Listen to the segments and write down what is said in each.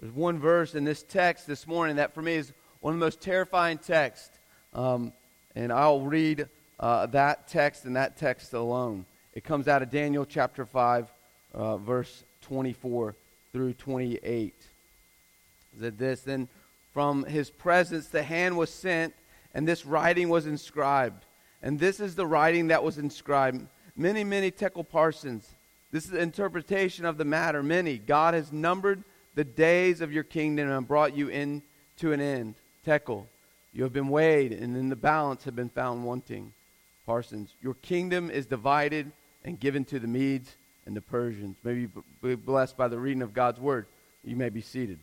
There's one verse in this text this morning that for me is one of the most terrifying texts. Um, and I'll read uh, that text and that text alone. It comes out of Daniel chapter 5, uh, verse 24 through 28. That this, then from his presence the hand was sent, and this writing was inscribed. And this is the writing that was inscribed. Mene, mene tekel parsin. This is the interpretation of the matter. Mene. God has numbered the days of your kingdom and brought you in to an end. Tekel. You have been weighed, and in the balance have been found wanting. Parsin. Your kingdom is divided and given to the Medes and the Persians. May you be blessed by the reading of God's word. You may be seated.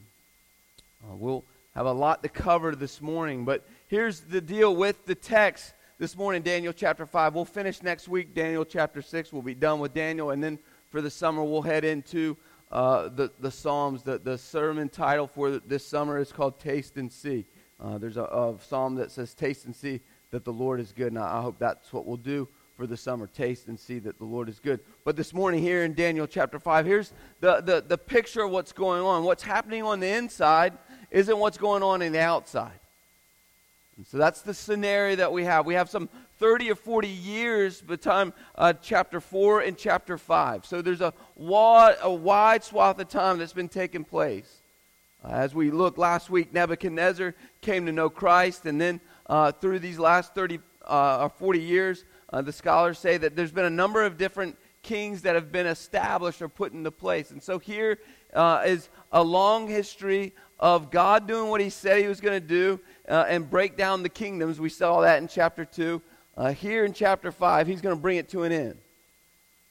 Uh, we'll have a lot to cover this morning, but here's the deal with the text this morning, Daniel chapter 5. We'll finish next week, Daniel chapter 6. We'll be done with Daniel, and then for the summer, we'll head into uh, the, the Psalms. The, the sermon title for this summer is called Taste and See. Uh, there's a, a, psalm that says, Taste and see that the Lord is good. And I, I hope that's what we'll do for the summer. Taste and see that the Lord is good. But this morning, here in Daniel chapter 5, here's the, the, the picture of what's going on. What's happening on the inside isn't what's going on in the outside. So that's the scenario that we have. We have some 30 or 40 years between uh, chapter 4 and chapter 5. So there's a wide, a wide swath of time that's been taking place. Uh, as we looked last week, Nebuchadnezzar came to know Christ, and then uh, through these last 30 uh, or 40 years, uh, the scholars say that there's been a number of different kings that have been established or put into place. And so here uh, is a long history of God doing what he said he was going to do uh, and break down the kingdoms. We saw that in chapter 2. Uh, here in chapter 5, he's going to bring it to an end.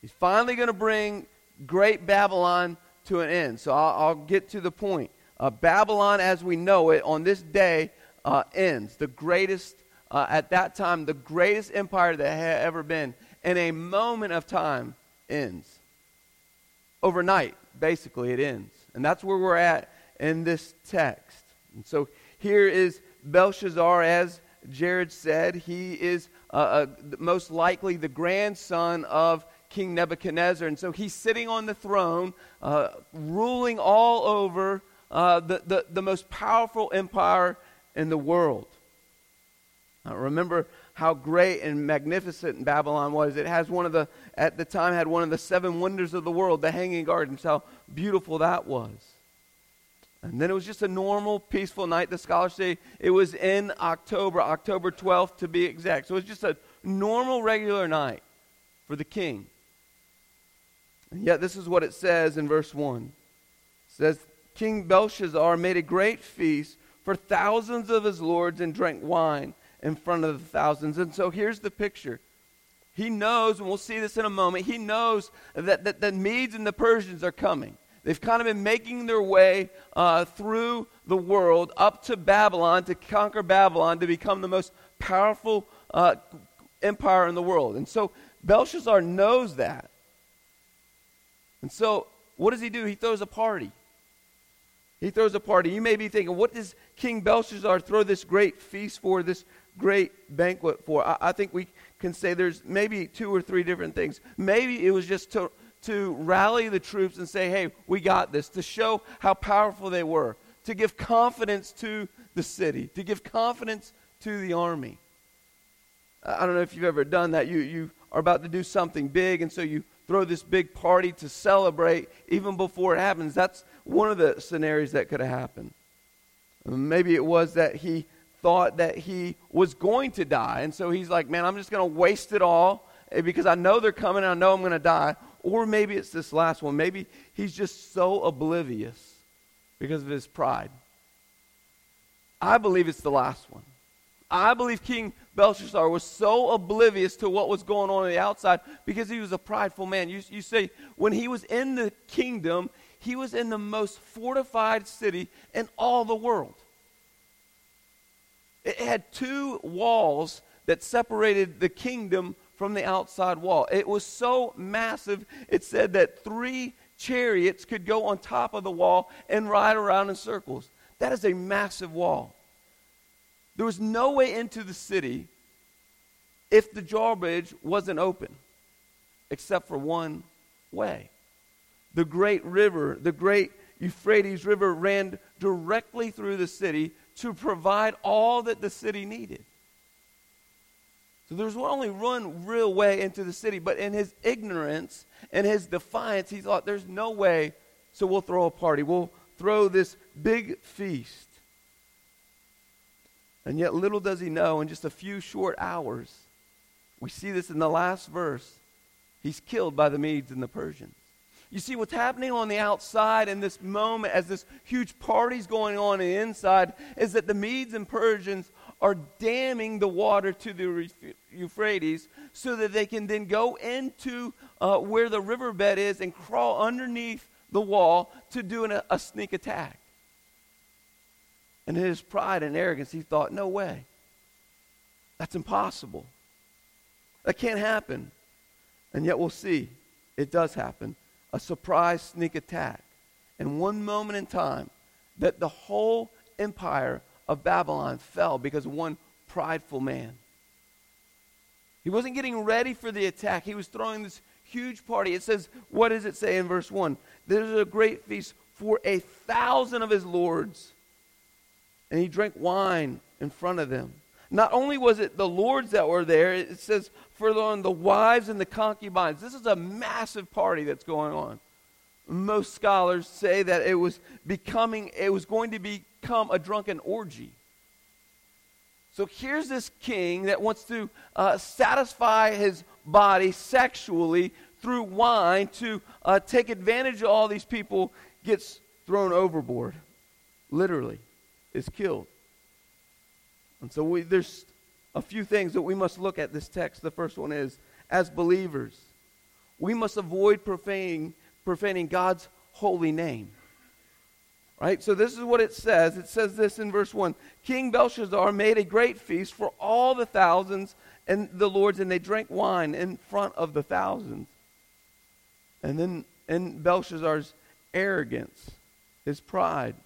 He's finally going to bring great Babylon to an end. So I'll, I'll get to the point. Uh, Babylon, as we know it, on this day uh, ends. The greatest, uh, at that time, the greatest empire that had ever been, in a moment of time, ends. Overnight, basically, it ends. And that's where we're at in this text. And so here is Belshazzar, as Jared said, he is uh, uh, most likely the grandson of King Nebuchadnezzar. And so he's sitting on the throne, uh, ruling all over uh, the, the, the, most powerful empire in the world. remember how great and magnificent Babylon was. It has one of the, at the time, had one of the seven wonders of the world, the Hanging Gardens, how beautiful that was. And then it was just a normal, peaceful night. The scholars say it was in October, October 12th to be exact. So it was just a normal, regular night for the king. And yet, this is what it says in verse 1. It says, King Belshazzar made a great feast for thousands of his lords and drank wine in front of the thousands. And so here's the picture. He knows, and we'll see this in a moment, he knows that, that the Medes and the Persians are coming. They've kind of been making their way uh, through the world up to Babylon to conquer Babylon to become the most powerful uh, empire in the world. And so Belshazzar knows that. And so what does he do? He throws a party. He throws a party. You may be thinking, what does King Belshazzar throw this great feast for, this great banquet for? I, I think we can say there's maybe two or three different things. Maybe it was just to to rally the troops and say, hey, we got this, to show how powerful they were, to give confidence to the city, to give confidence to the army. I don't know if you've ever done that. You, you are about to do something big, and so you throw this big party to celebrate even before it happens. That's one of the scenarios that could have happened. Maybe it was that he thought that he was going to die, and so he's like, man, I'm just going to waste it all eh, because I know they're coming, I know I'm going to die. Or maybe it's this last one. Maybe he's just so oblivious because of his pride. I believe it's the last one. I believe King Belshazzar was so oblivious to what was going on on the outside because he was a prideful man. You, you say, when he was in the kingdom, he was in the most fortified city in all the world. It had two walls that separated the kingdom from the outside wall. It was so massive, it said that three chariots could go on top of the wall and ride around in circles. That is a massive wall. There was no way into the city if the drawbridge wasn't open, except for one way. The great river, the great Euphrates River ran directly through the city to provide all that the city needed. So there was only one real way into the city, but in his ignorance and his defiance, he thought, there's no way, so we'll throw a party. We'll throw this big feast. And yet, little does he know, in just a few short hours, we see this in the last verse, he's killed by the Medes and the Persians. You see, what's happening on the outside in this moment, as this huge party's going on in the inside, is that the Medes and Persians are damming the water to the Euphrates so that they can then go into uh, where the riverbed is and crawl underneath the wall to do an, a sneak attack. And in his pride and arrogance, he thought, no way. That's impossible. That can't happen. And yet we'll see. It does happen. A surprise sneak attack. And one moment in time, that the whole empire of Babylon fell because of one prideful man. He wasn't getting ready for the attack. He was throwing this huge party. It says, what does it say in verse 1? There's a great feast for a thousand of his lords. And he drank wine in front of them. Not only was it the lords that were there, it says for the wives and the concubines. This is a massive party that's going on. Most scholars say that it was becoming, it was going to become a drunken orgy. So here's this king that wants to uh, satisfy his body sexually through wine to uh, take advantage of all these people, gets thrown overboard. Literally, is killed. And so we, there's a few things that we must look at this text. The first one is as believers, we must avoid profaning, profaning God's holy name. Right? So this is what it says. It says this in verse 1 King Belshazzar made a great feast for all the thousands and the lords, and they drank wine in front of the thousands. And then in Belshazzar's arrogance, his pride,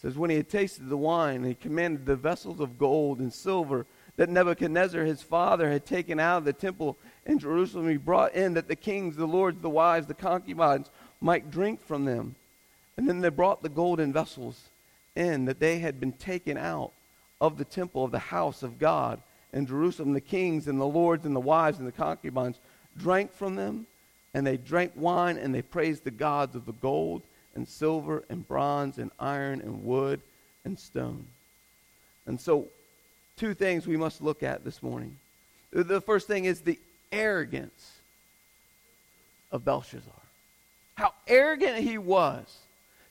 says, When he had tasted the wine, he commanded the vessels of gold and silver that Nebuchadnezzar, his father, had taken out of the temple in Jerusalem. He brought in that the kings, the lords, the wives, the concubines might drink from them. And then they brought the golden vessels in that they had been taken out of the temple of the house of God in Jerusalem. The kings and the lords and the wives and the concubines drank from them, and they drank wine, and they praised the gods of the gold and silver and bronze and iron and wood and stone. And so, two things we must look at this morning. The first thing is the arrogance of Belshazzar. How arrogant he was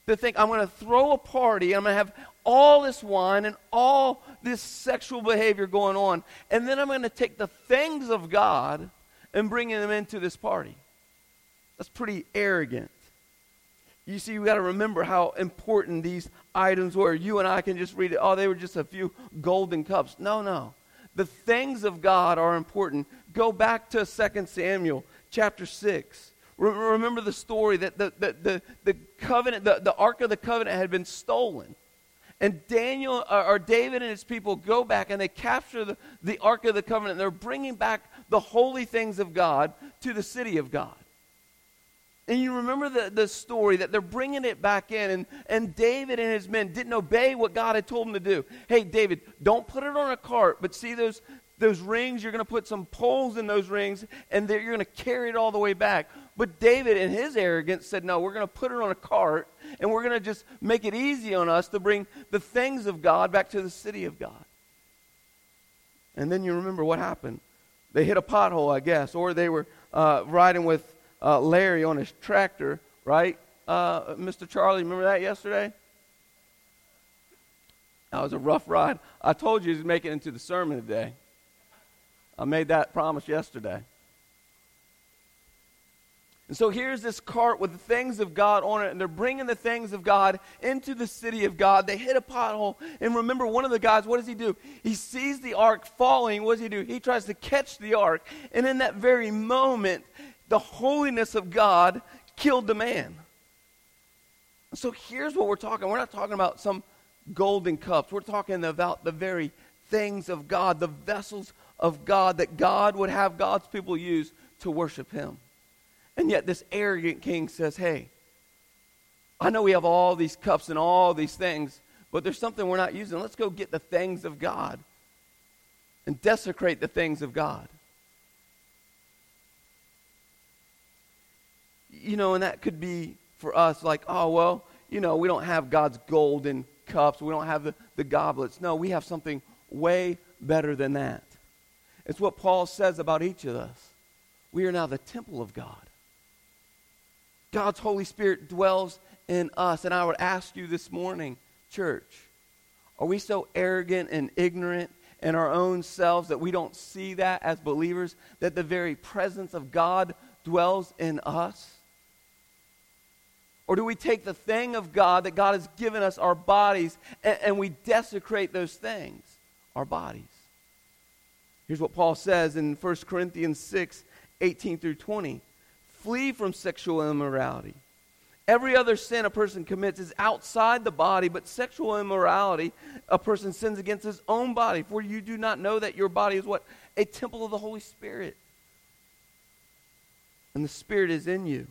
to think, I'm going to throw a party, I'm going to have all this wine and all this sexual behavior going on, and then I'm going to take the things of God and bring them into this party. That's pretty arrogant. You see, we got to remember how important these items were. You and I can just read it. Oh, they were just a few golden cups. No, no. The things of God are important. Go back to 2 Samuel chapter 6. Remember the story that the, the, the, the covenant, the, the Ark of the Covenant had been stolen. And Daniel or David and his people go back and they capture the, the Ark of the Covenant. They're bringing back the holy things of God to the city of God. And you remember the, the story that they're bringing it back in, and, and David and his men didn't obey what God had told them to do. Hey, David, don't put it on a cart, but see those, those rings? You're going to put some poles in those rings, and you're going to carry it all the way back. But David, in his arrogance, said, No, we're going to put it on a cart, and we're going to just make it easy on us to bring the things of God back to the city of God. And then you remember what happened. They hit a pothole, I guess, or they were uh, riding with uh, Larry on his tractor, right? Uh, Mr. Charlie, remember that yesterday? That was a rough ride. I told you was making it into the sermon today. I made that promise yesterday. And so here's this cart with the things of God on it, and they're bringing the things of God into the city of God. They hit a pothole, and remember, one of the guys, what does he do? He sees the ark falling. What does he do? He tries to catch the ark, and in that very moment, the holiness of God killed the man. So here's what we're talking. We're not talking about some golden cups. We're talking about the very things of God, the vessels of God that God would have God's people use to worship him. And yet this arrogant king says, "Hey, I know we have all these cups and all these things, but there's something we're not using. Let's go get the things of God and desecrate the things of God. You know, and that could be for us like, oh, well, you know, we don't have God's golden cups, we don't have the, the goblets. No, we have something way better than that. It's what Paul says about each of us. We are now the temple of God. God's Holy Spirit dwells in us. And I would ask you this morning, church, are we so arrogant and ignorant in our own selves that we don't see that as believers, that the very presence of God dwells in us? Or do we take the thing of God that God has given us, our bodies, and, and we desecrate those things, our bodies? Here's what Paul says in 1 Corinthians 6 18 through 20 Flee from sexual immorality. Every other sin a person commits is outside the body, but sexual immorality, a person sins against his own body. For you do not know that your body is what? A temple of the Holy Spirit. And the Spirit is in you,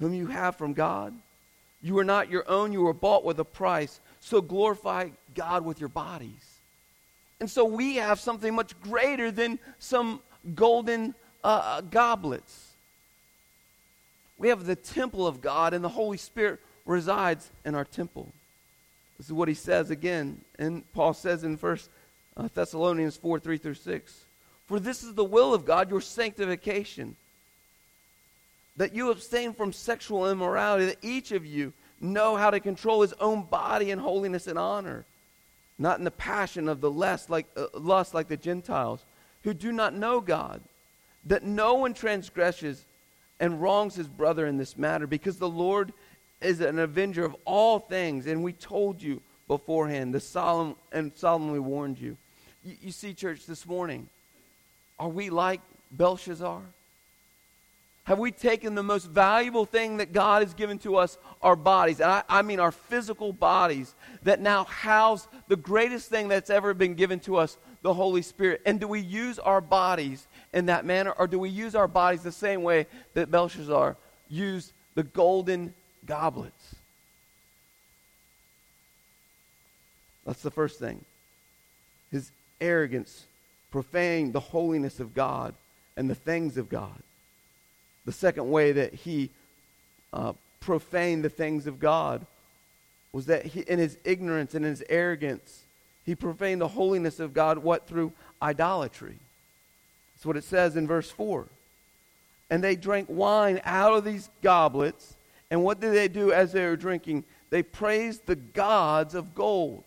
whom you have from God. You are not your own, you were bought with a price. So glorify God with your bodies. And so we have something much greater than some golden uh, uh goblets. We have the temple of God, and the Holy Spirit resides in our temple. This is what he says again, and Paul says in First uh, Thessalonians 4 3 through 6. For this is the will of God, your sanctification, that you abstain from sexual immorality, that each of you know how to control his own body in holiness and honor, not in the passion of the lust like, uh, lust like the Gentiles, who do not know God, that no one transgresses and wrongs his brother in this matter because the Lord is an avenger of all things, and we told you beforehand, the solemn and solemnly warned you. you. You see, church, this morning, are we like Belshazzar? Have we taken the most valuable thing that God has given to us, our bodies, and I, I, mean our physical bodies, that now house the greatest thing that's ever been given to us, the Holy Spirit? And do we use our bodies in that manner, or do we use our bodies the same way that Belshazzar used the golden goblets? That's the first thing. His arrogance profaned the holiness of God and the things of God. The second way that he uh, profaned the things of God was that he, in his ignorance and his arrogance, he profaned the holiness of God, what? Through idolatry. That's what it says in verse 4. And they drank wine out of these goblets. And what did they do as they were drinking? They praised the gods of gold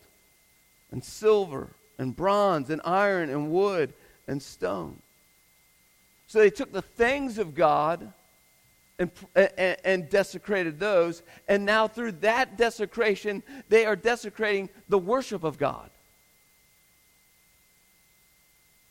and silver and bronze and iron and wood and stone. So they took the things of God and, and, and, desecrated those. And now, through that desecration, they are desecrating the worship of God.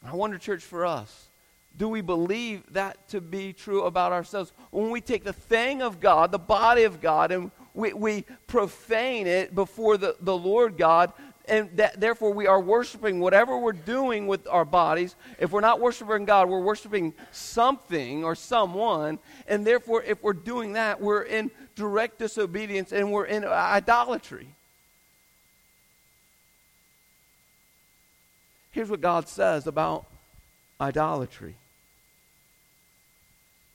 I wonder, church, for us, do we believe that to be true about ourselves? When we take the thing of God, the body of God, and we, we profane it before the, the Lord God, and that, therefore we are worshiping whatever we're doing with our bodies. If we're not worshiping God, we're worshiping something or someone, and therefore, if we're doing that, we're in direct disobedience and we're in idolatry. Here's what God says about idolatry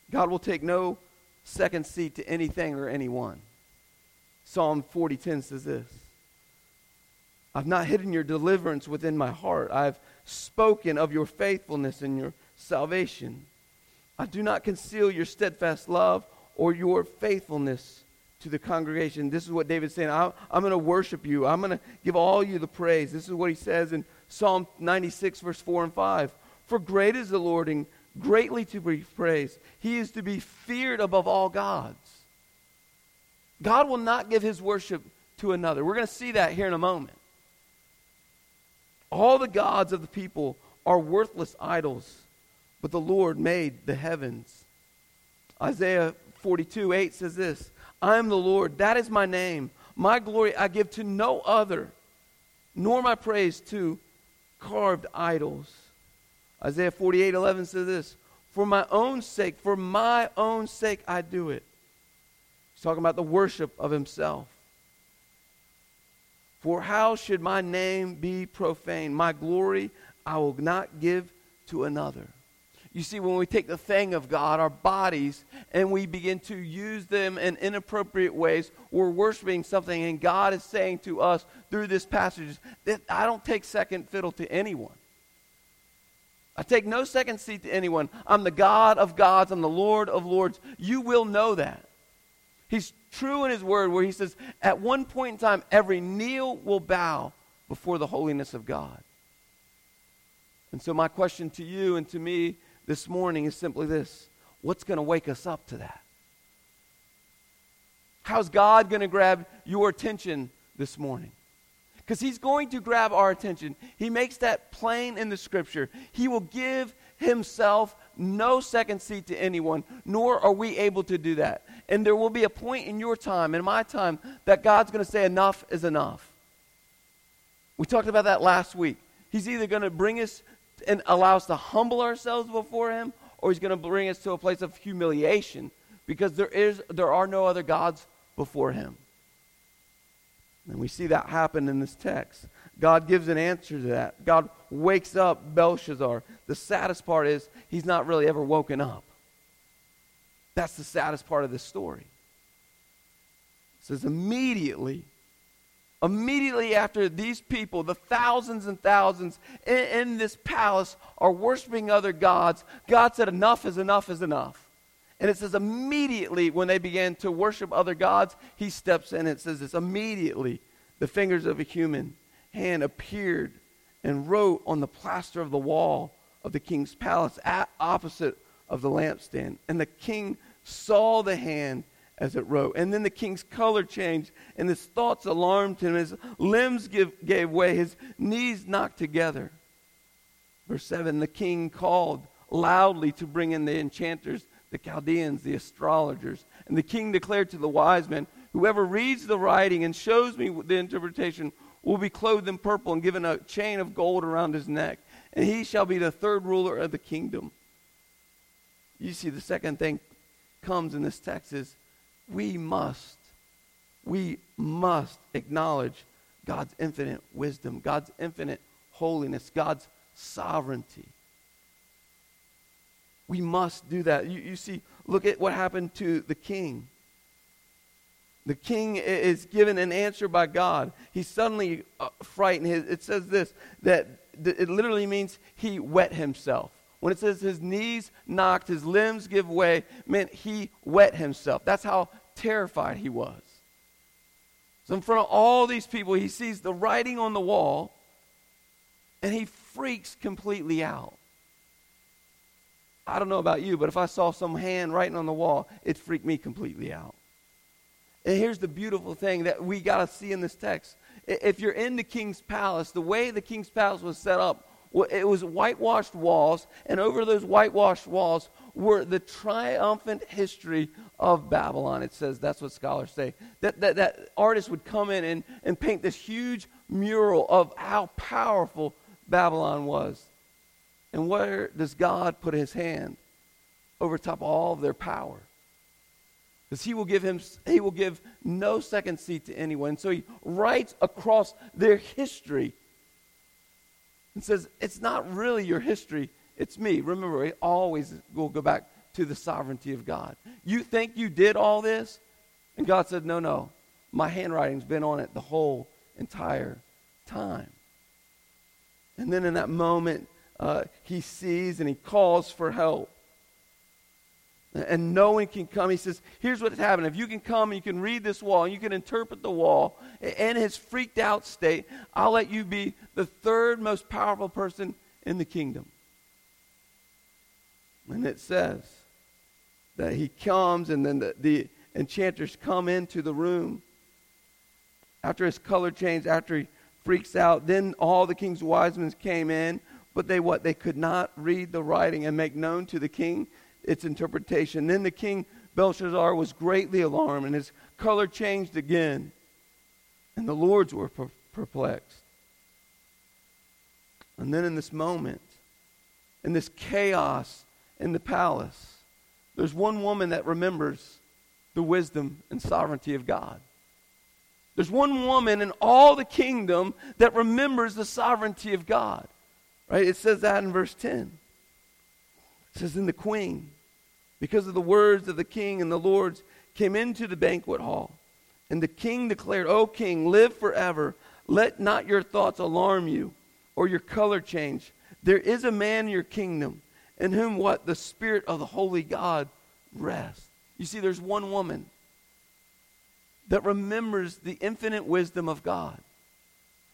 God will take no second seat to anything or anyone. Psalm 40:10 says this. I've not hidden your deliverance within my heart. I've spoken of your faithfulness and your salvation. I do not conceal your steadfast love or your faithfulness to the congregation. This is what David's saying. I, am going to worship you. I'm going to give all you the praise. This is what he says in Psalm 96, verse 4 and 5. For great is the Lord and greatly to be praised. He is to be feared above all gods. God will not give his worship to another. We're going to see that here in a moment. All the gods of the people are worthless idols, but the Lord made the heavens. Isaiah 42 8 says this I am the Lord, that is my name. My glory I give to no other, nor my praise to carved idols. Isaiah 48 11 says this For my own sake, for my own sake I do it. He's talking about the worship of himself. For how should my name be profaned? My glory I will not give to another. You see, when we take the thing of God, our bodies, and we begin to use them in inappropriate ways, we're worshiping something, and God is saying to us through this passage that I don't take second fiddle to anyone. I take no second seat to anyone. I'm the God of gods, I'm the Lord of lords. You will know that. He's true in his word where he says, at one point in time, every knee will bow before the holiness of God. And so, my question to you and to me this morning is simply this What's going to wake us up to that? How's God going to grab your attention this morning? Because He's going to grab our attention. He makes that plain in the Scripture. He will give Himself no second seat to anyone, nor are we able to do that. And there will be a point in your time, in my time, that God's going to say, enough is enough. We talked about that last week. He's either going to bring us and allow us to humble ourselves before Him, or He's going to bring us to a place of humiliation because there, is, there are no other gods before Him. And we see that happen in this text. God gives an answer to that. God wakes up Belshazzar. The saddest part is he's not really ever woken up. That's the saddest part of this story. It says immediately Immediately after these people, the thousands and thousands in, in, this palace are worshiping other gods, God said, Enough is enough is enough. And it says, immediately when they began to worship other gods, he steps in. It says this immediately the fingers of a human hand appeared and wrote on the plaster of the wall of the king's palace at opposite of the lampstand. And the king saw the hand as it wrote. And then the king's color changed, and his thoughts alarmed him. His limbs give, gave way, his knees knocked together. Verse 7 The king called loudly to bring in the enchanters, the Chaldeans, the astrologers. And the king declared to the wise men Whoever reads the writing and shows me the interpretation will be clothed in purple and given a chain of gold around his neck. And he shall be the third ruler of the kingdom. You see, the second thing comes in this text is we must, we must acknowledge God's infinite wisdom, God's infinite holiness, God's sovereignty. We must do that. You, you see, look at what happened to the king. The king is given an answer by God. He's suddenly uh, frightened. It says this that it literally means he wet himself. When it says his knees knocked, his limbs give way, meant he wet himself. That's how terrified he was. So, in front of all these people, he sees the writing on the wall and he freaks completely out. I don't know about you, but if I saw some hand writing on the wall, it freaked me completely out. And here's the beautiful thing that we got to see in this text. If you're in the king's palace, the way the king's palace was set up it was whitewashed walls, and over those whitewashed walls were the triumphant history of Babylon. It says that's what scholars say. That, that, that artists would come in and, and paint this huge mural of how powerful Babylon was. And where does God put his hand? Over top of all of their power. Because he will give him he will give no second seat to anyone. So he writes across their history and says, It's not really your history, it's me. Remember, we always will go back to the sovereignty of God. You think you did all this? And God said, No, no. My handwriting's been on it the whole entire time. And then in that moment, uh, he sees and he calls for help and no one can come. He says, Here's what's happened. If you can come and you can read this wall and you can interpret the wall in his freaked out state, I'll let you be the third most powerful person in the kingdom. And it says that he comes and then the, the enchanters come into the room. After his color changed, after he freaks out, then all the king's wise men came in, but they what? They could not read the writing and make known to the king its interpretation. Then the king Belshazzar was greatly alarmed, and his color changed again, and the lords were perplexed. And then in this moment, in this chaos in the palace, there's one woman that remembers the wisdom and sovereignty of God. There's one woman in all the kingdom that remembers the sovereignty of God. Right? It says that in verse 10. It says, In the queen, because of the words of the king and the lords, came into the banquet hall. And the king declared, O king, live forever. Let not your thoughts alarm you or your color change. There is a man in your kingdom in whom what? The spirit of the holy God rests. You see, there's one woman that remembers the infinite wisdom of God.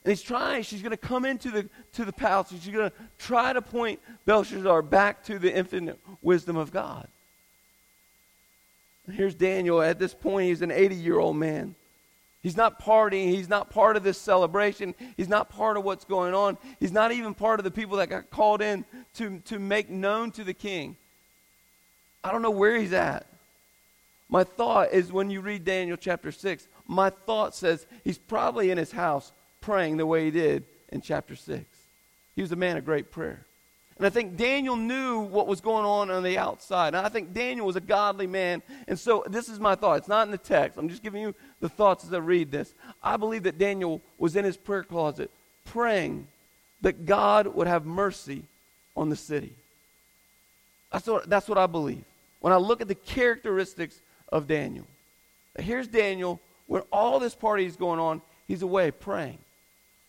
And he's trying, she's going to come into the, to the palace. She's going to try to point Belshazzar back to the infinite wisdom of God. Here's Daniel. At this point, he's an 80 year old man. He's not partying. He's not part of this celebration. He's not part of what's going on. He's not even part of the people that got called in to, to make known to the king. I don't know where he's at. My thought is when you read Daniel chapter 6, my thought says he's probably in his house praying the way he did in chapter 6. He was a man of great prayer. And I think Daniel knew what was going on on the outside. And I think Daniel was a godly man. And so this is my thought. It's not in the text. I'm just giving you the thoughts as I read this. I believe that Daniel was in his prayer closet praying that God would have mercy on the city. That's what, that's what I believe. When I look at the characteristics of Daniel. Here's Daniel when all this party is going on, he's away praying,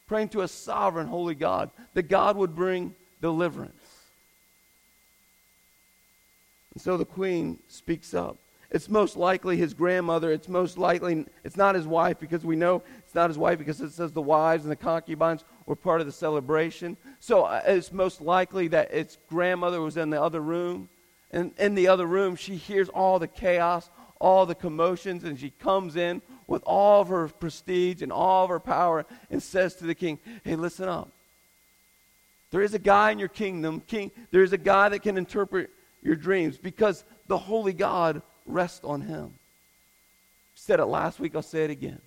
praying to a sovereign, holy God that God would bring deliverance. And so the queen speaks up. It's most likely his grandmother. It's most likely, it's not his wife because we know it's not his wife because it says the wives and the concubines were part of the celebration. So uh, it's most likely that its grandmother was in the other room. And in the other room, she hears all the chaos, all the commotions, and she comes in with all of her prestige and all of her power and says to the king, Hey, listen up. There is a guy in your kingdom, king, there is a guy that can interpret your dreams because the holy God rests on him. Said it last week, I'll say it again.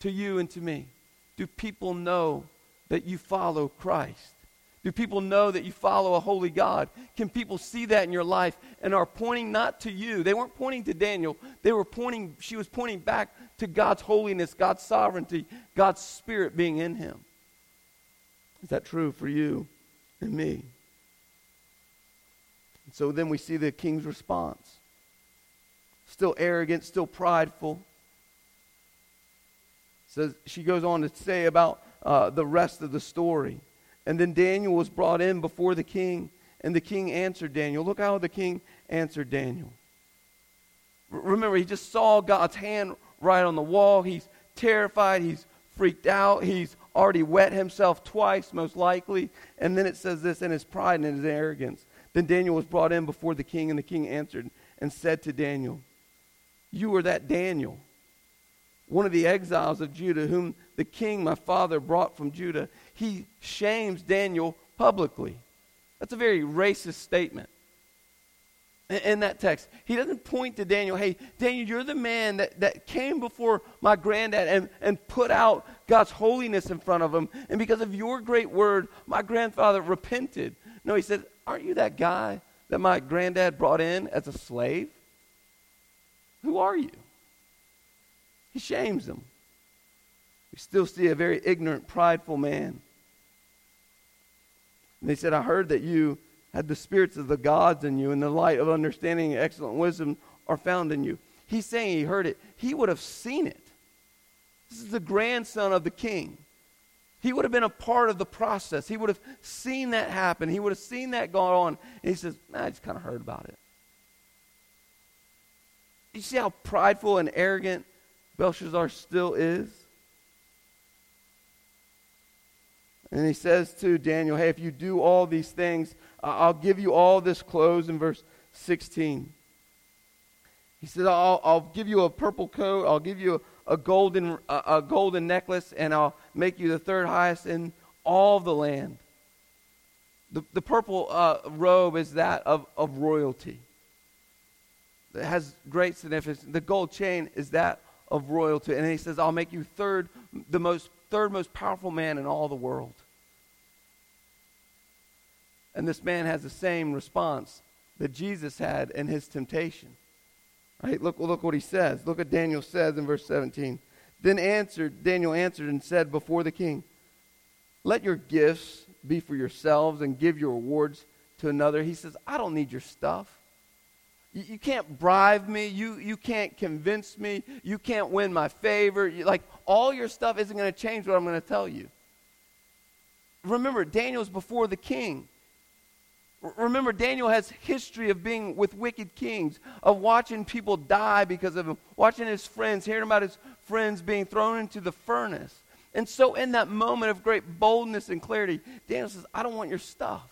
To you and to me, do people know that you follow Christ? Do people know that you follow a holy God? Can people see that in your life and are pointing not to you? They weren't pointing to Daniel. They were pointing, she was pointing back to God's holiness, God's sovereignty, God's spirit being in him. Is that true for you and me? So then we see the king's response. Still arrogant, still prideful. Says she goes on to say about uh, the rest of the story. And then Daniel was brought in before the king, and the king answered Daniel. Look how the king answered Daniel. Remember, he just saw God's hand right on the wall. He's terrified. He's freaked out. He's already wet himself twice, most likely. And then it says this in his pride and in his arrogance. Then Daniel was brought in before the king, and the king answered and said to Daniel, You are that Daniel, one of the exiles of Judah, whom the king, my father, brought from Judah he shames Daniel publicly. That's a very racist statement in, that text. He doesn't point to Daniel, hey, Daniel, you're the man that, that came before my granddad and, and put out God's holiness in front of him. And because of your great word, my grandfather repented. No, he said, Aren't you that guy that my granddad brought in as a slave? Who are you? He shames him. We still see a very ignorant, prideful man. And they said, I heard that you had the spirits of the gods in you, and the light of understanding and excellent wisdom are found in you. He's saying he heard it. He would have seen it. This is the grandson of the king. He would have been a part of the process. He would have seen that happen. He would have seen that go on. And he says, I just kind of heard about it. You see how prideful and arrogant Belshazzar still is? And he says to Daniel, Hey, if you do all these things, I'll give you all this clothes in verse 16. He said, I'll, I'll give you a purple coat, I'll give you a, a golden, a, a, golden necklace, and I'll make you the third highest in all the land. The, the purple uh, robe is that of, of royalty. It has great significance. The gold chain is that of royalty. And he says, I'll make you third, the most, third most powerful man in all the world. And this man has the same response that Jesus had in his temptation. Right? Look, look what he says. Look what Daniel says in verse 17. Then answered, Daniel answered and said before the king, Let your gifts be for yourselves and give your rewards to another. He says, I don't need your stuff. You, can't bribe me. You, you can't convince me. You can't win my favor. You, like, all your stuff isn't going to change what I'm going to tell you. Remember, Daniel's before the king. Remember, Daniel has history of being with wicked kings, of watching people die because of him, watching his friends, hearing about his friends being thrown into the furnace. And so, in that moment of great boldness and clarity, Daniel says, I don't want your stuff.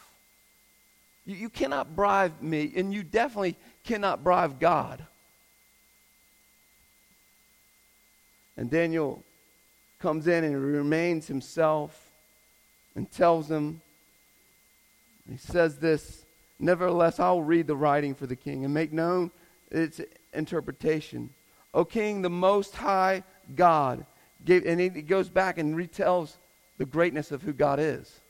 You, you cannot bribe me, and you definitely cannot bribe God. And Daniel comes in and remains himself and tells them, he says this, Nevertheless, I will read the writing for the king and make known its interpretation. O king, the most high God gave, and he goes back and retells the greatness of who God is.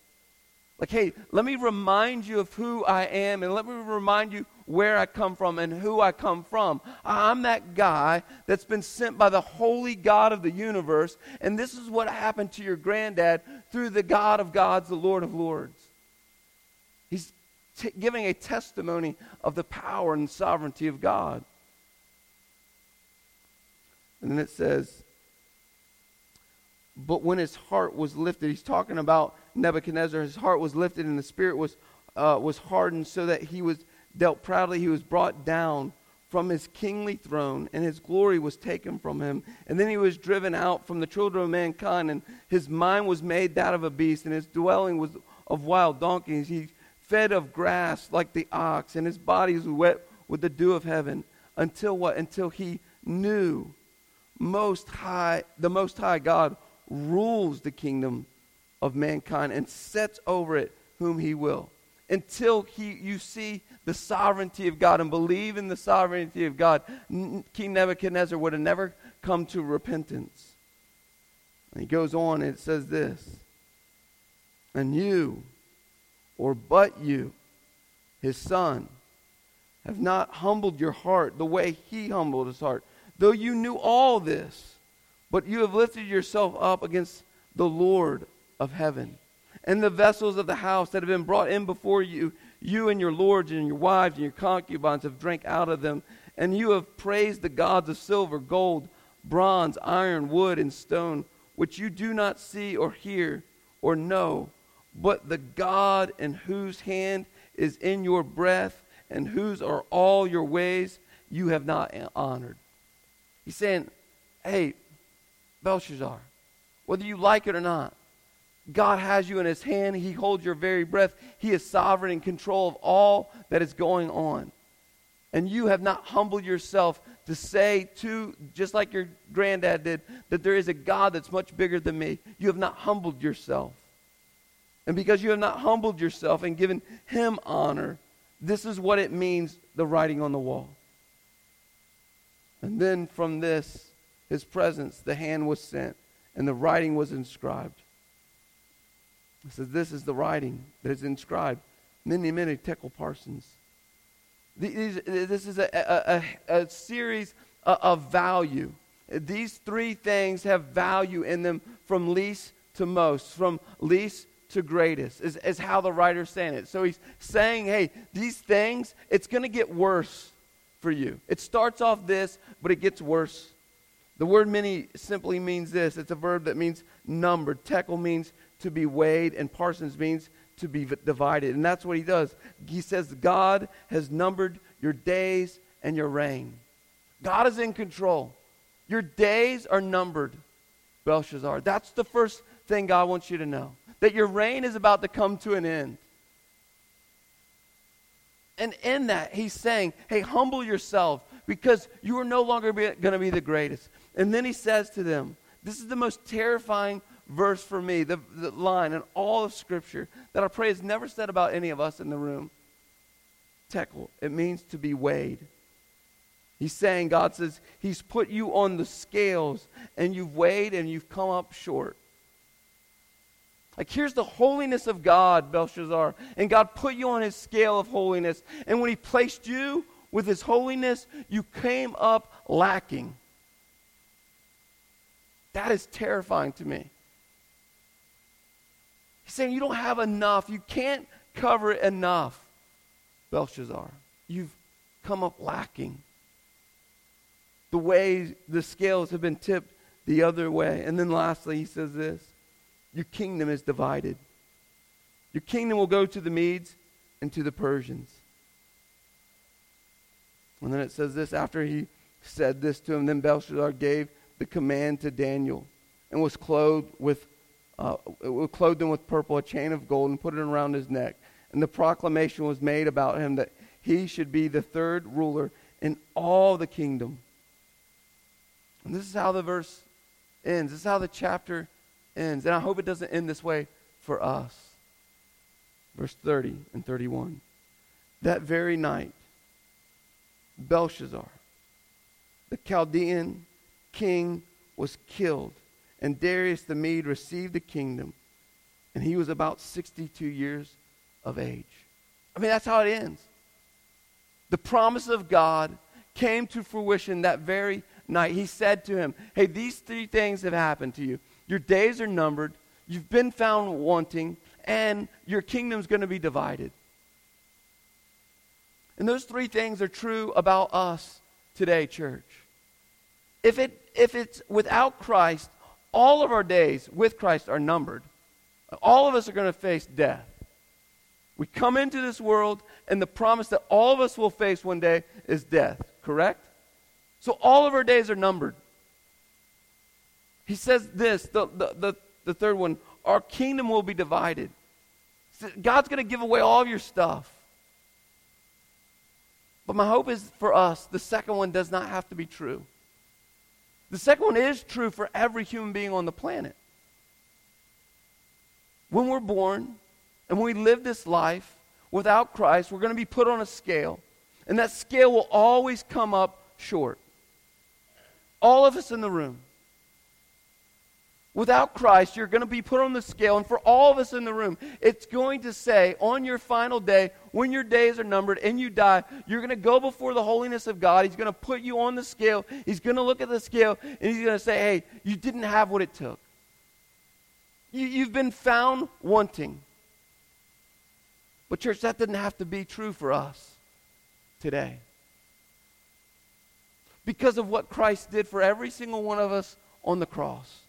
Like, hey, let me remind you of who I am and let me remind you where I come from and who I come from. I'm that guy that's been sent by the holy God of the universe, and this is what happened to your granddad through the God of gods, the Lord of lords. T- giving a testimony of the power and sovereignty of God. And then it says, but when his heart was lifted, he's talking about Nebuchadnezzar. His heart was lifted and the spirit was, uh, was hardened so that he was dealt proudly. He was brought down from his kingly throne, and his glory was taken from him. And then he was driven out from the children of mankind, and his mind was made that of a beast, and his dwelling was of wild donkeys. He fed of grass like the ox, and his body was wet with the dew of heaven. Until what? Until he knew most high, the most high God rules the kingdom of mankind and sets over it whom he will. Until he, you see the sovereignty of God and believe in the sovereignty of God, King Nebuchadnezzar would have never come to repentance. And he goes on and it says this And you, or but you, his son, have not humbled your heart the way he humbled his heart. Though you knew all this, but you have lifted yourself up against the Lord of heaven. And the vessels of the house that have been brought in before you, you and your lords and your wives and your concubines have drank out of them. And you have praised the gods of silver, gold, bronze, iron, wood, and stone, which you do not see or hear or know, but the God in whose hand is in your breath and whose are all your ways, you have not honored. He's saying, hey, Belshazzar, whether you like it or not, God has you in his hand. He holds your very breath. He is sovereign in control of all that is going on. And you have not humbled yourself to say to, just like your granddad did, that there is a God that's much bigger than me. You have not humbled yourself. And because you have not humbled yourself and given him honor, this is what it means the writing on the wall. And then from this, his presence, the hand was sent, and the writing was inscribed. It says, This is the writing that is inscribed. Mene, mene tekel parsin. These, this is a, a, a, a series of value. These three things have value in them from least to most, from least to greatest, is, is how the writer's saying it. So he's saying, hey, these things, it's going to get worse for you. It starts off this, but it gets worse. The word mene simply means this it's a verb that means numbered. Tekel means to be weighed, and parsin means to be divided. And that's what he does. He says, God has numbered your days and your reign. God is in control. Your days are numbered, Belshazzar. That's the first thing God wants you to know. That your reign is about to come to an end. And in that, he's saying, hey, humble yourself because you are no longer going to be the greatest. And then he says to them, this is the most terrifying verse for me, the, the line in all of Scripture that I pray is never said about any of us in the room. Tekel, it means to be weighed. He's saying, God says, He's put you on the scales and you've weighed and you've come up short. Like, here's the holiness of God, Belshazzar. And God put you on his scale of holiness. And when he placed you with his holiness, you came up lacking. That is terrifying to me. He's saying you don't have enough. You can't cover it enough, Belshazzar. You've come up lacking. The way the scales have been tipped the other way. And then lastly, he says this Your kingdom is divided. Your kingdom will go to the Medes and to the Persians. And then it says this after he said this to him, then Belshazzar gave the command to Daniel and was clothed with uh, clothed him with purple, a chain of gold, and put it around his neck. And the proclamation was made about him that he should be the third ruler in all the kingdom. And this is how the verse ends. This is how the chapter ends. And I hope it doesn't end this way for us. Verse 30 and 31. That very night, Belshazzar, the Chaldean king, was killed, and Darius the Mede received the kingdom, and he was about 62 years of age. I mean, that's how it ends. The promise of God came to fruition that very night. He said to him, Hey, these three things have happened to you. Your days are numbered, you've been found wanting, and your kingdom's going to be divided. And those three things are true about us today, church. If, it, if it's without Christ, all of our days with Christ are numbered. All of us are going to face death. We come into this world, and the promise that all of us will face one day is death, correct? So all of our days are numbered. He says this, the, the, the, the third one our kingdom will be divided. God's going to give away all your stuff. But my hope is for us, the second one does not have to be true. The second one is true for every human being on the planet. When we're born and when we live this life without Christ, we're going to be put on a scale. And that scale will always come up short. All of us in the room. Without Christ, you're going to be put on the scale. And for all of us in the room, it's going to say on your final day, when your days are numbered and you die, you're going to go before the holiness of God. He's going to put you on the scale. He's going to look at the scale and he's going to say, hey, you didn't have what it took. You, you've been found wanting. But, church, that didn't have to be true for us today. Because of what Christ did for every single one of us on the cross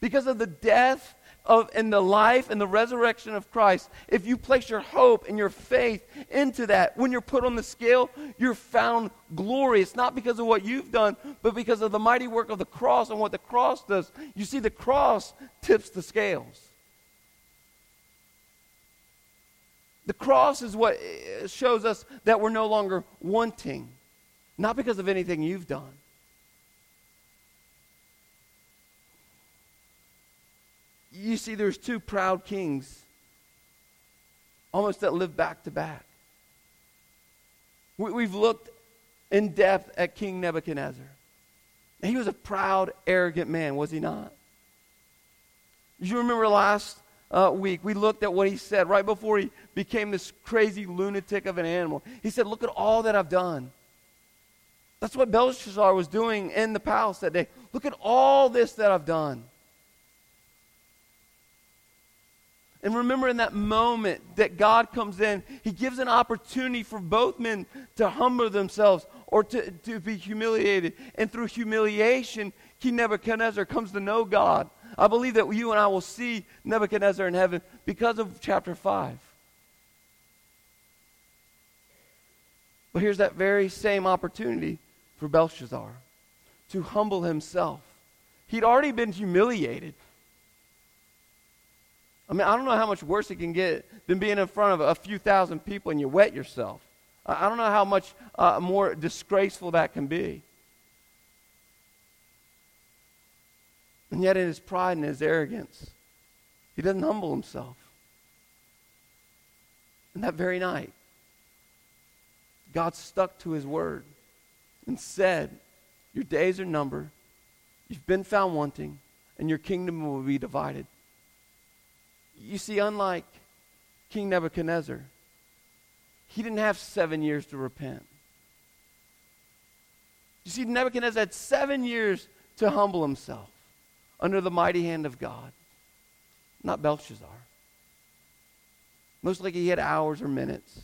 because of the death of, and the life and the resurrection of Christ, if you place your hope and your faith into that, when you're put on the scale, you're found glorious, not because of what you've done, but because of the mighty work of the cross and what the cross does. You see, the cross tips the scales. The cross is what eh, shows us that we're no longer wanting, not because of anything you've done. You see, there's two proud kings almost that live back to back. We, have looked in depth at King Nebuchadnezzar. He was a proud, arrogant man, was he not? You remember last uh, week, we looked at what he said right before he became this crazy lunatic of an animal. He said, Look at all that I've done. That's what Belshazzar was doing in the palace that day. Look at all this that I've done. And remember in that moment that God comes in, He gives an opportunity for both men to humble themselves or to, to be humiliated. And through humiliation, King Nebuchadnezzar comes to know God. I believe that you and I will see Nebuchadnezzar in heaven because of chapter 5. But here's that very same opportunity for Belshazzar to humble himself. He'd already been humiliated. I mean, I don't know how much worse it can get than being in front of a few thousand people and you wet yourself. I don't know how much uh, more disgraceful that can be. And yet, in his pride and his arrogance, he doesn't humble himself. And that very night, God stuck to his word and said, Your days are numbered, you've been found wanting, and your kingdom will be divided. You see, unlike King Nebuchadnezzar, he didn't have seven years to repent. You see, Nebuchadnezzar had seven years to humble himself under the mighty hand of God, not Belshazzar. Most likely he had hours or minutes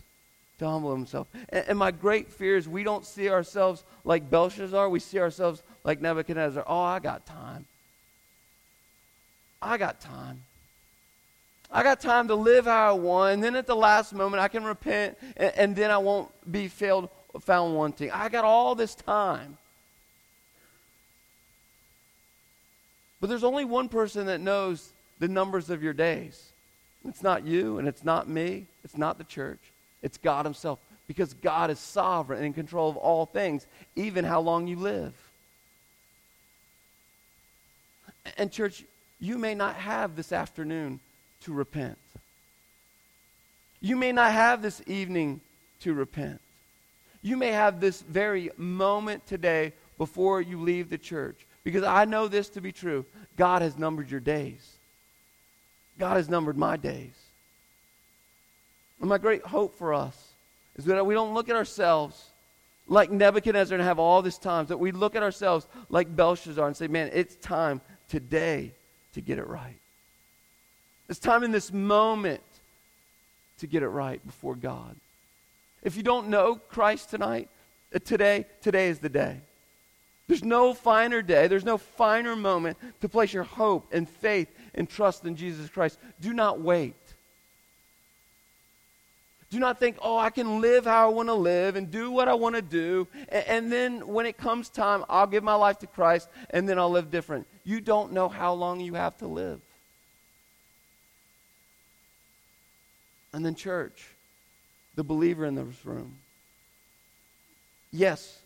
to humble himself. And, and, my great fear is we don't see ourselves like Belshazzar, we see ourselves like Nebuchadnezzar. Oh, I got time. I got time. I got time to live how I want, then at the last moment I can repent, and, and then I won't be failed, found wanting. I got all this time. But there's only one person that knows the numbers of your days. It's not you, and it's not me, it's not the church. It's God Himself. Because God is sovereign and in control of all things, even how long you live. And, church, you may not have this afternoon to repent. You may not have this evening to repent. You may have this very moment today before you leave the church. Because I know this to be true. God has numbered your days. God has numbered my days. And my great hope for us is that we don't look at ourselves like Nebuchadnezzar and have all this time, that we look at ourselves like Belshazzar and say, man, it's time today to get it right. It's time in this moment to get it right before God. If you don't know Christ tonight, uh, today, today is the day. There's no finer day, there's no finer moment to place your hope and faith and trust in Jesus Christ. Do not wait. Do not think, oh, I can live how I want to live and do what I want to do. And, and, then when it comes time, I'll give my life to Christ and then I'll live different. You don't know how long you have to live. And then, church, the believer in this room. Yes,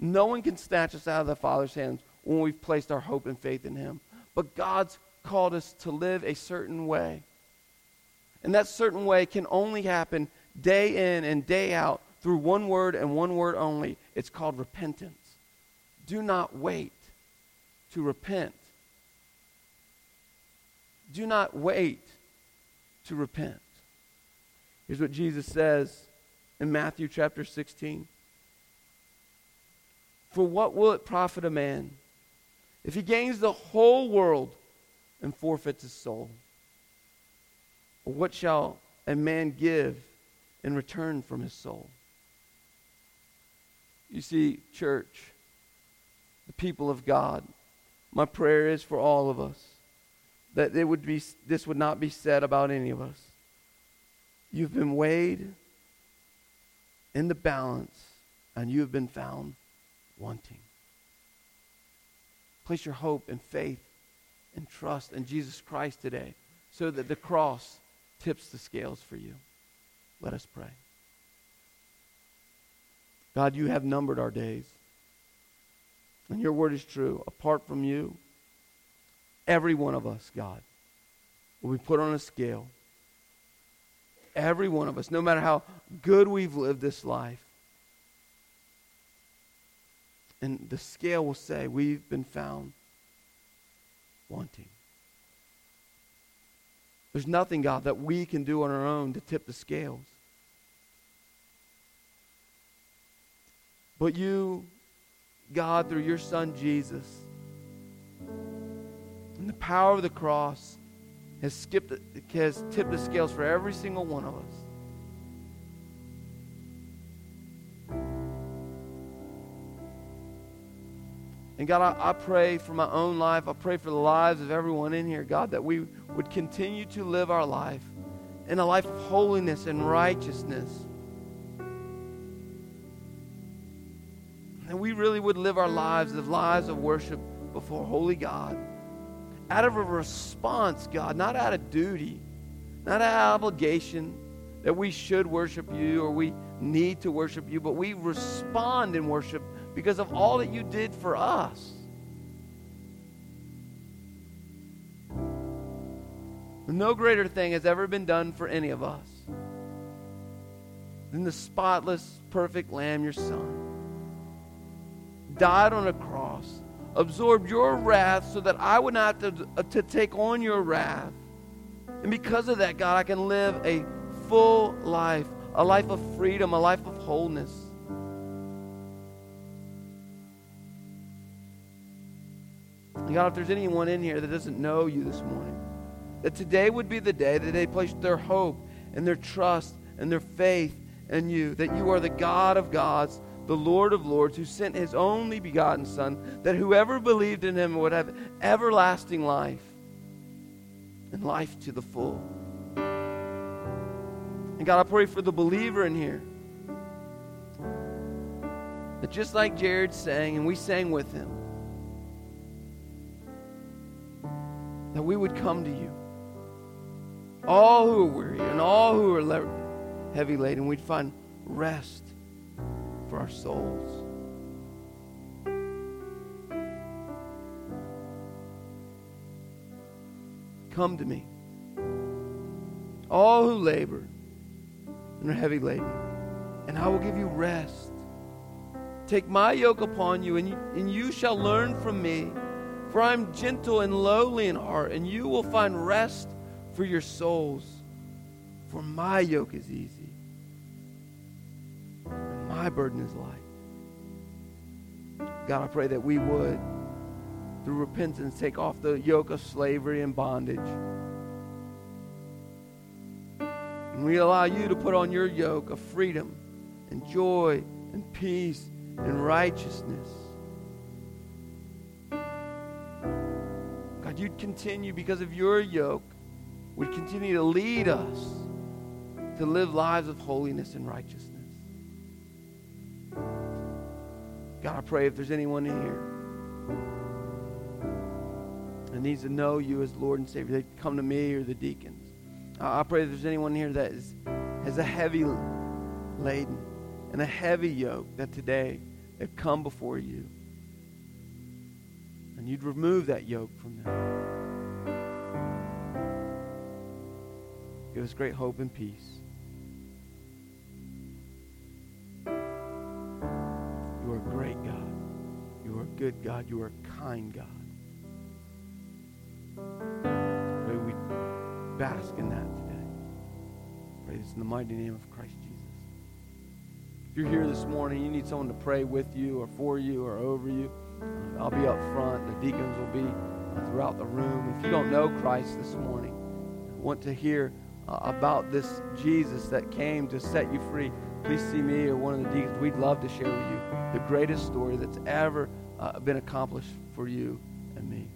no one can snatch us out of the Father's hands when we've placed our hope and faith in Him. But God's called us to live a certain way. And that certain way can only happen day in and day out through one word and one word only. It's called repentance. Do not wait to repent. Do not wait to repent. Here's what Jesus says in Matthew chapter 16. For what will it profit a man if he gains the whole world and forfeits his soul? Or what shall a man give in return from his soul? You see, church, the people of God, my prayer is for all of us that it would be, this would not be said about any of us. You've been weighed in the balance, and you have been found wanting. Place your hope and faith and trust in Jesus Christ today so that the cross tips the scales for you. Let us pray. God, you have numbered our days. And your word is true. Apart from you, every one of us, God, will be put on a scale. Every one of us, no matter how good we've lived this life. And the scale will say, We've been found wanting. There's nothing, God, that we can do on our own to tip the scales. But you, God, through your Son Jesus, and the power of the cross, has, skipped, has tipped the scales for every single one of us. And God, I, I, pray for my own life. I pray for the lives of everyone in here, God, that we would continue to live our life in a life of holiness and righteousness. And we really would live our lives as lives of worship before holy God. Out of a response, God, not out of duty, not out of obligation that we should worship you or we need to worship you, but we respond in worship because of all that you did for us. No greater thing has ever been done for any of us than the spotless, perfect Lamb, your Son, died on a cross, absorbed your wrath so that I would not to, uh, to take on your wrath. And because of that, God, I can live a full life, a life of freedom, a life of wholeness. God, if there's anyone in here that doesn't know you this morning, that today would be the day that they place their hope and their trust and their faith in you, that you are the God of gods, the Lord of lords, who sent his only begotten Son, that whoever believed in him would have everlasting life and life to the full. And God, I pray for the believer in here. That just like Jared sang, and we sang with him, that we would come to you. All who are weary and all who are heavy laden, we'd find rest our souls. Come to me. All who labor and are heavy laden, and I will give you rest. Take my yoke upon you, and you, and you shall learn from me. For I am gentle and lowly in heart, and you will find rest for your souls. For my yoke is easy, my burden is light. God, I pray that we would, through repentance, take off the yoke of slavery and bondage. And we allow you to put on your yoke of freedom and joy and peace and righteousness. God, you'd continue because of your yoke, would continue to lead us to live lives of holiness and righteousness. God, I pray if there's anyone in here that needs to know you as Lord and Savior, they come to me or the deacons. I pray if there's anyone here that is, has a heavy laden and a heavy yoke that today they've come before you. And you'd remove that yoke from them. Give us great hope and peace. Great God. You are a good God. You are a kind God. May we bask in that today. Pray this in the mighty name of Christ Jesus. If you're here this morning, you need someone to pray with you or for you or over you. I'll be up front. The deacons will be throughout the room. If you don't know Christ this morning, want to hear uh, about this Jesus that came to set you free, please see me or one of the deacons. We'd love to share with you the greatest story that's ever uh, been accomplished for you and me.